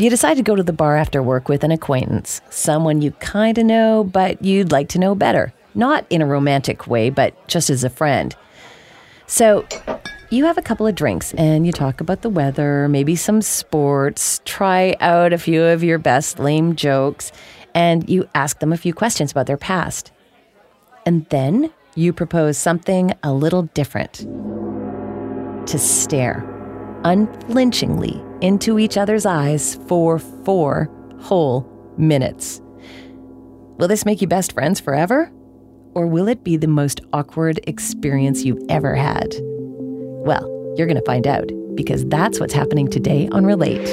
You decide to go to the bar after work with an acquaintance, someone you kind of know, but you'd like to know better. Not in a romantic way, but just as a friend. So you have a couple of drinks and you talk about the weather, maybe some sports, try out a few of your best lame jokes, and you ask them a few questions about their past. And then you propose something a little different to stare unflinchingly into each other's eyes for four whole minutes. Will this make you best friends forever? Or will it be the most awkward experience you've ever had? Well, you're going to find out because that's what's happening today on Relate.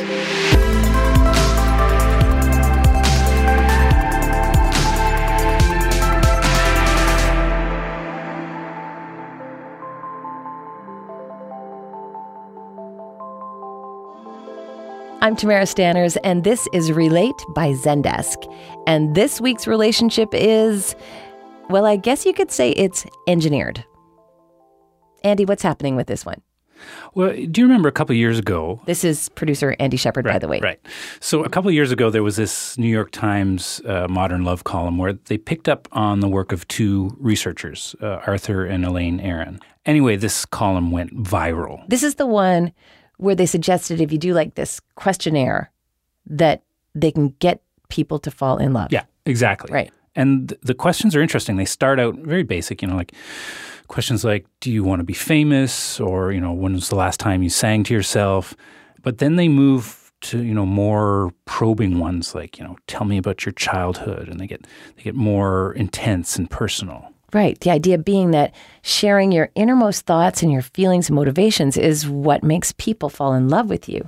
I'm Tamara Stanners, and this is Relate by Zendesk. And this week's relationship is, well, I guess you could say it's engineered. Andy, what's happening with this one? Well, do you remember a couple years ago? This is producer Andy Shepard, right, by the way. Right. So a couple years ago, there was this New York Times uh, Modern Love column where they picked up on the work of two researchers, uh, Arthur and Elaine Aron. Anyway, this column went viral. This is the one where they suggested if you do like this questionnaire, that they can get people to fall in love. Yeah, exactly. Right. And the questions are interesting. They start out very basic, you know, like questions like, do you want to be famous? Or, you know, when was the last time you sang to yourself? But then they move to, you know, more probing ones like, you know, tell me about your childhood. And they get they get more intense and personal. Right. The idea being that sharing your innermost thoughts and your feelings and motivations is what makes people fall in love with you.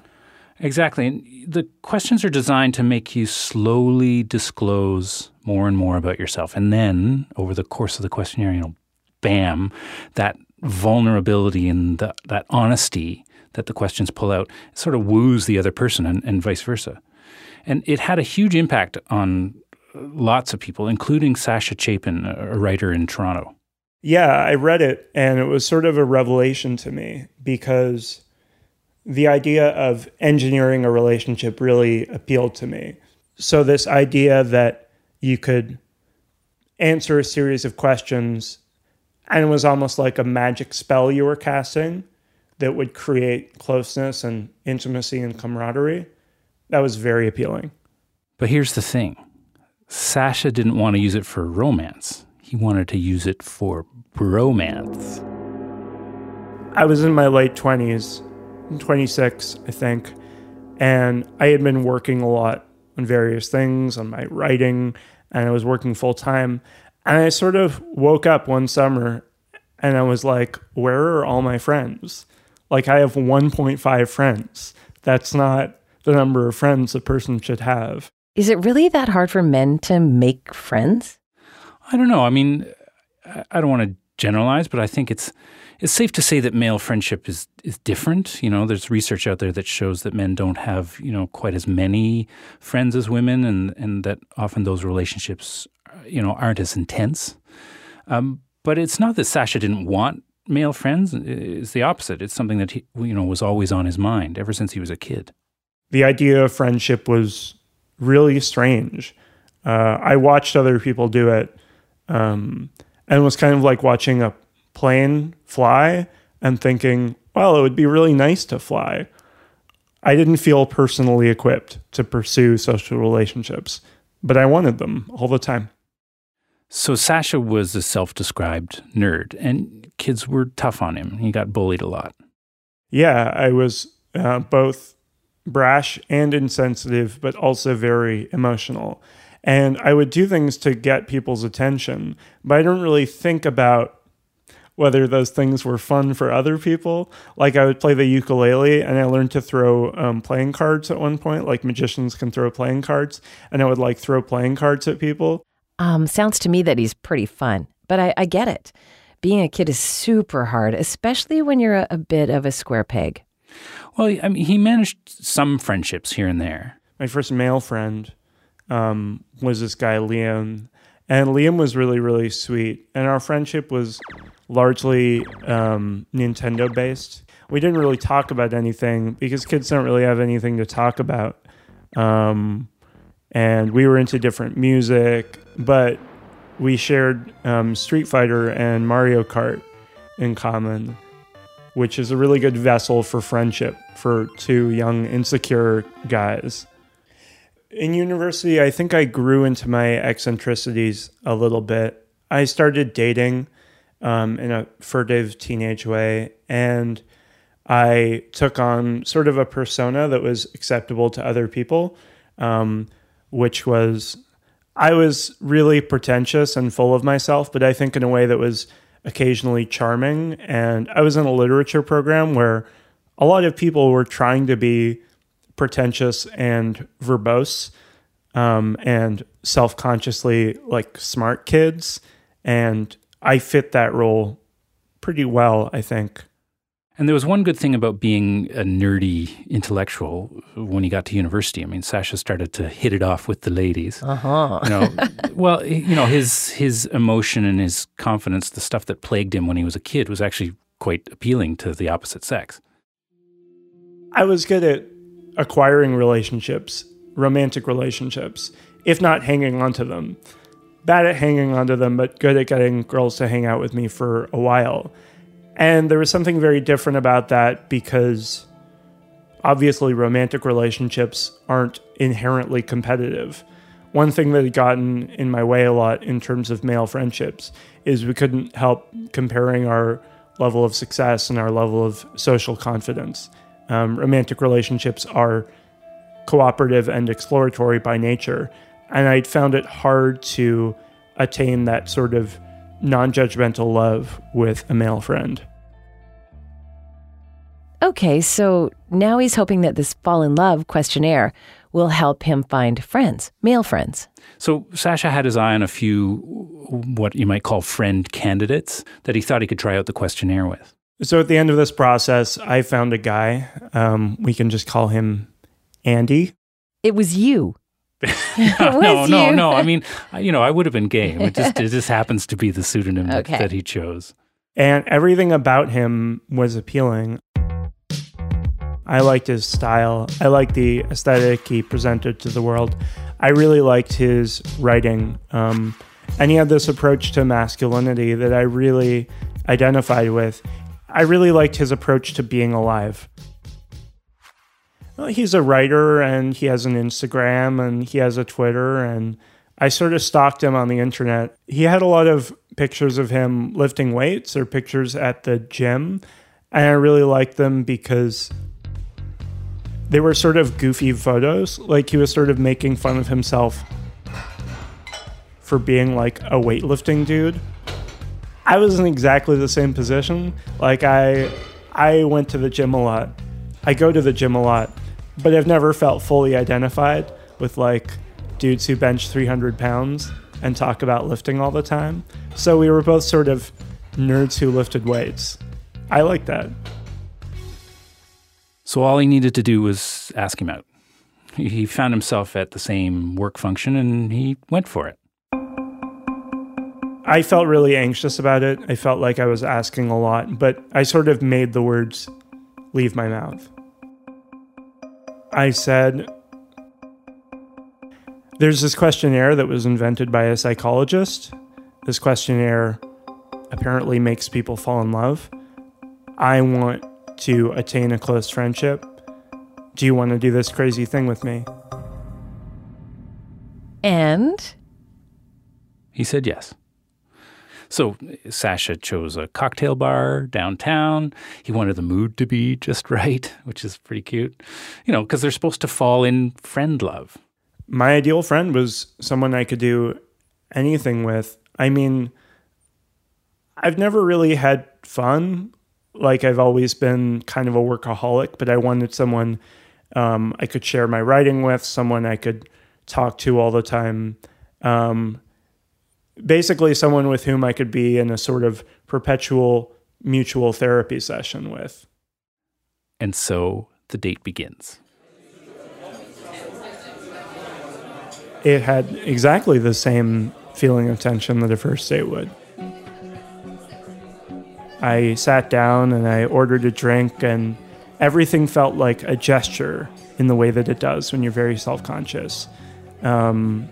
Exactly. And the questions are designed to make you slowly disclose more and more about yourself. And then over the course of the questionnaire, you know, bam, that vulnerability and the, that honesty that the questions pull out sort of woos the other person and, and vice versa. And it had a huge impact on lots of people, including Sasha Chapin, a writer in Toronto. Yeah, I read it and it was sort of a revelation to me because the idea of engineering a relationship really appealed to me. So, this idea that you could answer a series of questions and it was almost like a magic spell you were casting that would create closeness and intimacy and camaraderie, that was very appealing. But here's the thing Sasha didn't want to use it for romance. He wanted to use it for bromance. I was in my late 20s, 26, I think, and I had been working a lot on various things, on my writing, and I was working full time. And I sort of woke up one summer and I was like, where are all my friends? Like, I have 1.5 friends. That's not the number of friends a person should have. Is it really that hard for men to make friends? I don't know. I mean, I don't want to generalize, but I think it's it's safe to say that male friendship is is different. You know, there's research out there that shows that men don't have you know quite as many friends as women, and and that often those relationships you know aren't as intense. Um, but it's not that Sasha didn't want male friends. It's the opposite. It's something that he you know was always on his mind ever since he was a kid. The idea of friendship was really strange. Uh, I watched other people do it, um, and it was kind of like watching a plane fly and thinking, well, it would be really nice to fly. I didn't feel personally equipped to pursue social relationships, but I wanted them all the time. So Sasha was a self-described nerd, and kids were tough on him. He got bullied a lot. Yeah, I was uh, both brash and insensitive, but also very emotional. And I would do things to get people's attention, but I don't really think about whether those things were fun for other people. Like I would play the ukulele and I learned to throw um, playing cards at one point, like magicians can throw playing cards. And I would like throw playing cards at people. Um, sounds to me that he's pretty fun, but I, I get it. Being a kid is super hard, especially when you're a, a bit of a square peg. Well, I mean, he managed some friendships here and there. My first male friend um, was this guy, Liam. And Liam was really, really sweet. And our friendship was largely um, Nintendo based. We didn't really talk about anything because kids don't really have anything to talk about. Um, and we were into different music, but we shared um, Street Fighter and Mario Kart in common, which is a really good vessel for friendship for two young, insecure guys. In university, I think I grew into my eccentricities a little bit. I started dating um, in a furtive teenage way, and I took on sort of a persona that was acceptable to other people, um, which was I was really pretentious and full of myself, but I think in a way that was occasionally charming. And I was in a literature program where a lot of people were trying to be pretentious and verbose um, and self consciously like smart kids. And I fit that role pretty well, I think. And there was one good thing about being a nerdy intellectual when he got to university. I mean, Sasha started to hit it off with the ladies. Uh-huh. You know, well, you know, his his emotion and his confidence, the stuff that plagued him when he was a kid, was actually quite appealing to the opposite sex. I was good at acquiring relationships, romantic relationships, if not hanging on to them. Bad at hanging on to them, but good at getting girls to hang out with me for a while. And there was something very different about that because obviously romantic relationships aren't inherently competitive. One thing that had gotten in my way a lot in terms of male friendships is we couldn't help comparing our level of success and our level of social confidence. Um, romantic relationships are cooperative and exploratory by nature, and I found it hard to attain that sort of non judgmental love with a male friend. Okay, so now he's hoping that this fall in love questionnaire will help him find friends, male friends. So Sasha had his eye on a few what you might call friend candidates that he thought he could try out the questionnaire with. So at the end of this process, I found a guy. Um, we can just call him Andy. It was you. no, no, Was no, you? no. I mean, you know, I would have been game. It just it just happens to be the pseudonym that, that he chose. And everything about him was appealing. I liked his style. I liked the aesthetic he presented to the world. I really liked his writing. Um, and he had this approach to masculinity that I really identified with. I really liked his approach to being alive. Well, he's a writer and he has an Instagram and he has a Twitter and I sort of stalked him on the internet. He had a lot of pictures of him lifting weights or pictures at the gym and I really liked them because they were sort of goofy photos. Like he was sort of making fun of himself for being like a weightlifting dude. I was in exactly the same position. Like I I went to the gym a lot. I go to the gym a lot, but I've never felt fully identified with like dudes who bench 300 pounds and talk about lifting all the time. So we were both sort of nerds who lifted weights. I like that. So all he needed to do was ask him out. He he found himself at the same work function and he went for it. I felt really anxious about it. I felt like I was asking a lot, but I sort of made the words leave my mouth. I said, There's this questionnaire that was invented by a psychologist. This questionnaire apparently makes people fall in love. I want to attain a close friendship. Do you want to do this crazy thing with me? And He said yes. So Sasha chose a cocktail bar downtown. He wanted the mood to be just right, which is pretty cute. You know, because they're supposed to fall in friend love. my ideal friend was someone I could do anything with. I mean, I've never really had fun. Like, I've always been kind of a workaholic, but I wanted someone um, I could share my writing with, someone I could talk to all the time. Um, basically, someone with whom I could be in a sort of perpetual mutual therapy session with. And so the date begins. it had exactly the same feeling of tension that a first date would. I sat down and I ordered a drink, and everything felt like a gesture in the way that it does when you're very self conscious. Um,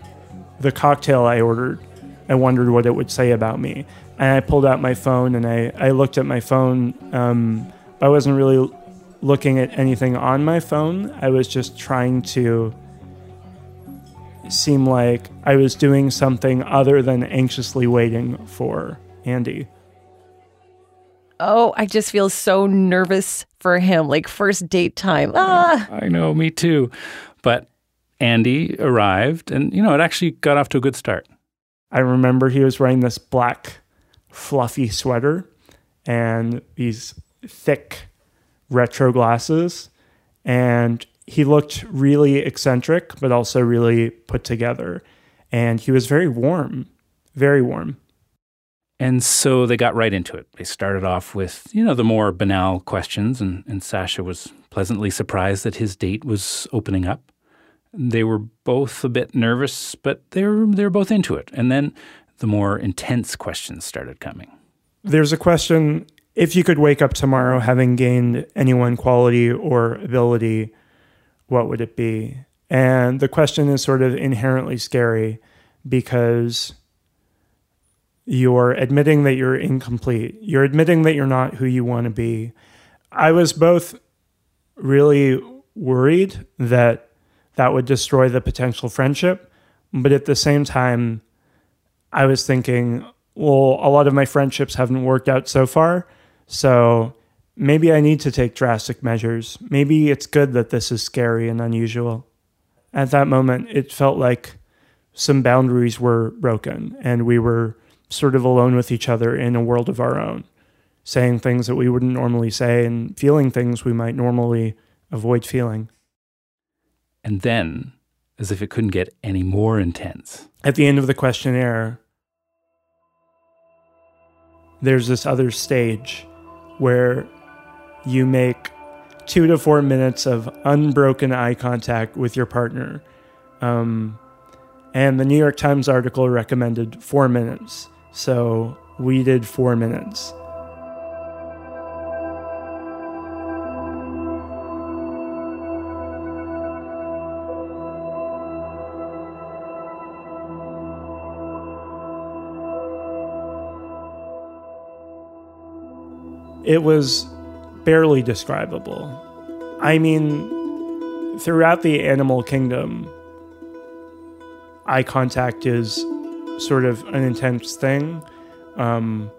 the cocktail I ordered, I wondered what it would say about me. And I pulled out my phone and I, I looked at my phone. Um, I wasn't really looking at anything on my phone. I was just trying to seem like I was doing something other than anxiously waiting for Andy. Oh, I just feel so nervous for him. Like first date time. Ah. I know, me too. But Andy arrived and, you know, it actually got off to a good start. I remember he was wearing this black, fluffy sweater and these thick retro glasses. And he looked really eccentric, but also really put together. And he was very warm, very warm. And so they got right into it. They started off with, you know, the more banal questions, and, and Sasha was pleasantly surprised that his date was opening up. They were both a bit nervous, but they were, they were both into it. And then the more intense questions started coming. There's a question if you could wake up tomorrow having gained any one quality or ability, what would it be? And the question is sort of inherently scary because you're admitting that you're incomplete. You're admitting that you're not who you want to be. I was both really worried that that would destroy the potential friendship, but at the same time, I was thinking, well, a lot of my friendships haven't worked out so far. So maybe I need to take drastic measures. Maybe it's good that this is scary and unusual. At that moment, it felt like some boundaries were broken and we were sort of alone with each other in a world of our own, saying things that we wouldn't normally say and feeling things we might normally avoid feeling. And then, as if it couldn't get any more intense, at the end of the questionnaire, there's this other stage where you make two to four minutes of unbroken eye contact with your partner. Um, and the New York Times article recommended four minutes. So we did four minutes. It was barely describable. I mean, throughout the animal kingdom, eye contact is sort of an intense thing. Um,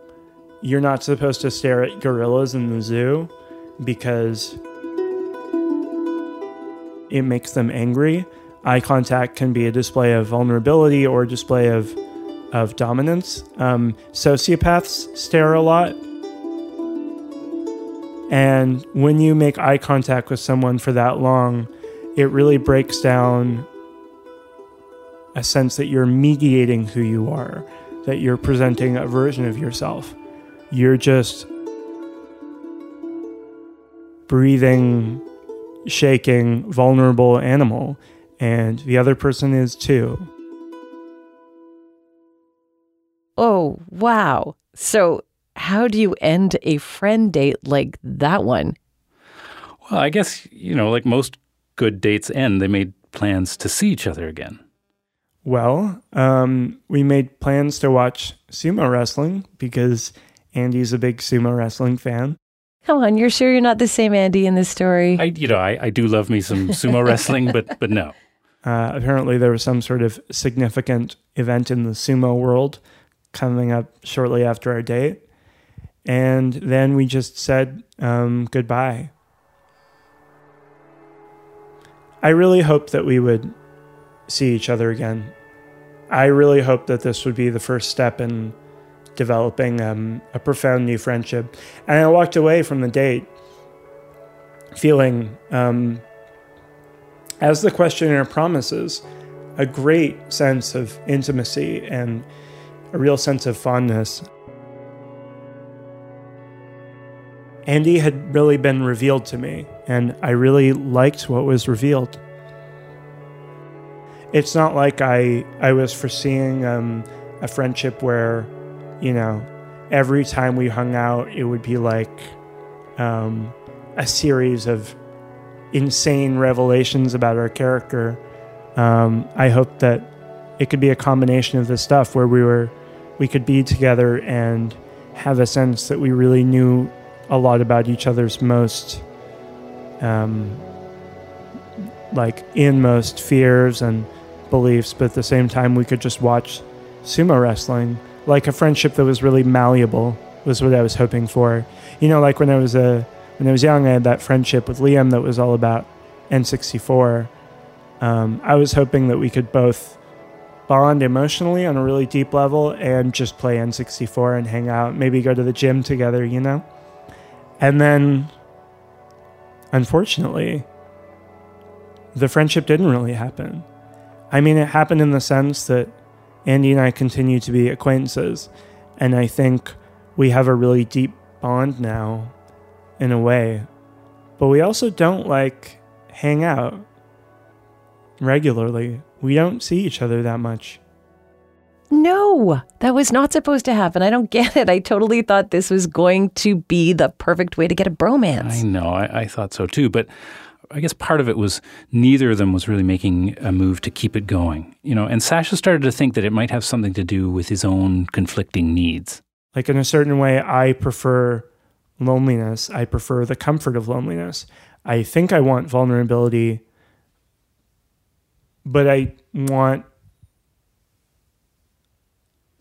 you're not supposed to stare at gorillas in the zoo because it makes them angry. Eye contact can be a display of vulnerability or a display of of dominance. Um, sociopaths stare a lot. And when you make eye contact with someone for that long, it really breaks down a sense that you're mediating who you are, that you're presenting a version of yourself. You're just breathing, shaking, vulnerable animal, and the other person is too. Oh, wow. So, how do you end a friend date like that one? Well, I guess, you know, like most good dates end, they made plans to see each other again. Well, um, we made plans to watch sumo wrestling because Andy's a big sumo wrestling fan. Come on, you're sure you're not the same Andy in this story? I, you know, I, I do love me some sumo wrestling, but but no. Uh, apparently, there was some sort of significant event in the sumo world coming up shortly after our date, and then we just said um, goodbye. I really hoped that we would see each other again. I really hope that this would be the first step in developing um, a profound new friendship. And I walked away from the date feeling, um, as the questionnaire promises, a great sense of intimacy and a real sense of fondness. Andy had really been revealed to me, and I really liked what was revealed it's not like I I was foreseeing um, a friendship where, you know, every time we hung out, it would be like um, a series of insane revelations about our character. Um, I hope that it could be a combination of this stuff where we were we could be together and have a sense that we really knew a lot about each other's most um, like inmost fears and beliefs, but at the same time we could just watch sumo wrestling like a friendship that was really malleable was what I was hoping for. You know, like when I was a when I was young, I had that friendship with Liam that was all about N64. Um, I was hoping that we could both bond emotionally on a really deep level and just play N64 and hang out, maybe go to the gym together, you know? And then, unfortunately, the friendship didn't really happen. I mean, it happened in the sense that Andy and I continue to be acquaintances, and I think we have a really deep bond now in a way. But we also don't like hang out regularly. We don't see each other that much. No, that was not supposed to happen. I don't get it. I totally thought this was going to be the perfect way to get a bromance. I know. I, I thought so too. But I guess part of it was neither of them was really making a move to keep it going. You know, and Sasha started to think that it might have something to do with his own conflicting needs. Like in a certain way, I prefer loneliness. I prefer the comfort of loneliness. I think I want vulnerability, but I want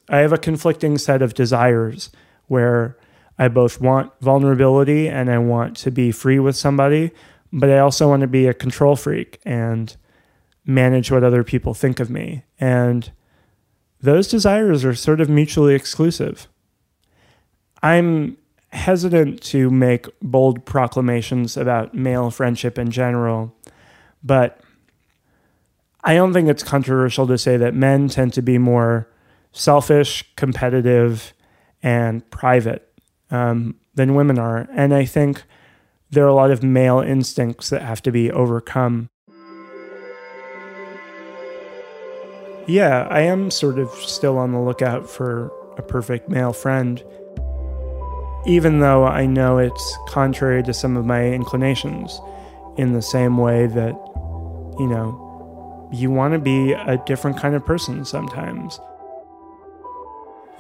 I have a conflicting set of desires where I both want vulnerability and I want to be free with somebody, but I also want to be a control freak and manage what other people think of me. And those desires are sort of mutually exclusive. I'm hesitant to make bold proclamations about male friendship in general, but I don't think it's controversial to say that men tend to be more selfish, competitive, and private um, than women are. And I think there are a lot of male instincts that have to be overcome. Yeah, I am sort of still on the lookout for a perfect male friend, even though I know it's contrary to some of my inclinations, in the same way that, you know, you want to be a different kind of person sometimes.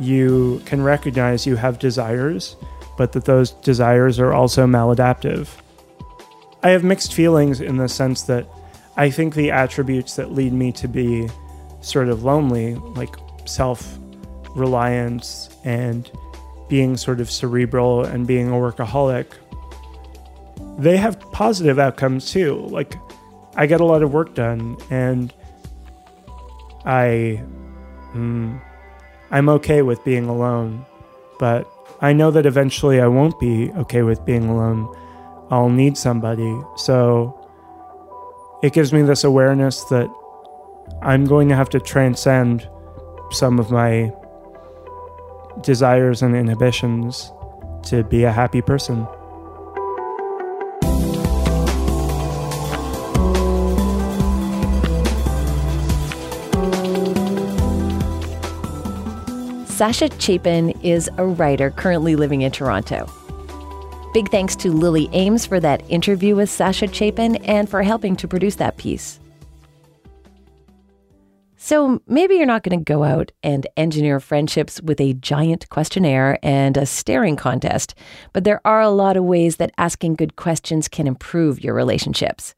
You can recognize you have desires but that those desires are also maladaptive. I have mixed feelings in the sense that I think the attributes that lead me to be sort of lonely, like self reliance and being sort of cerebral and being a workaholic, they have positive outcomes too. Like, I get a lot of work done and I. Mm, I'm okay with being alone, but I know that eventually I won't be okay with being alone. I'll need somebody. So it gives me this awareness that I'm going to have to transcend some of my desires and inhibitions to be a happy person. Sasha Chapin is a writer currently living in Toronto. Big thanks to Lily Ames for that interview with Sasha Chapin and for helping to produce that piece. So maybe you're not going to go out and engineer friendships with a giant questionnaire and a staring contest, but there are a lot of ways that asking good questions can improve your relationships.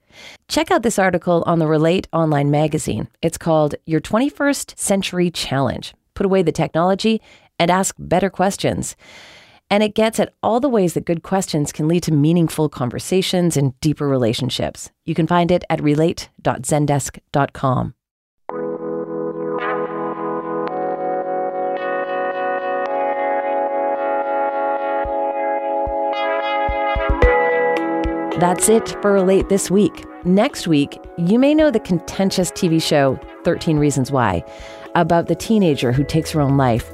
Check out this article on the Relate online magazine. It's called Your 21st Century Challenge put away the technology, and ask better questions. And it gets at all the ways that good questions can lead to meaningful conversations and deeper relationships. You can find it at relate.zendesk.com. That's it for Relate this week. Next week, you may know the contentious TV show 13 Reasons Why about the teenager who takes her own life,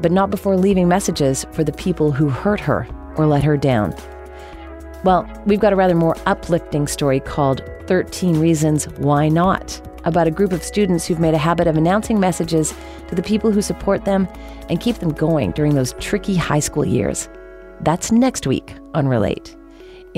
but not before leaving messages for the people who hurt her or let her down. Well, we've got a rather more uplifting story called 13 Reasons Why Not, about a group of students who've made a habit of announcing messages to the people who support them and keep them going during those tricky high school years. That's next week on Relate.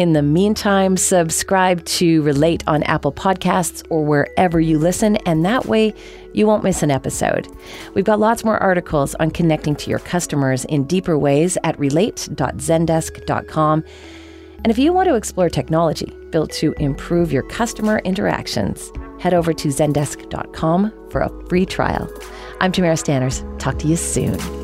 In the meantime, subscribe to Relate on Apple Podcasts or wherever you listen, and that way you won't miss an episode. We've got lots more articles on connecting to your customers in deeper ways at relate.zendesk.com. And if you want to explore technology built to improve your customer interactions, head over to zendesk.com for a free trial. I'm Tamara Stanners. Talk to you soon.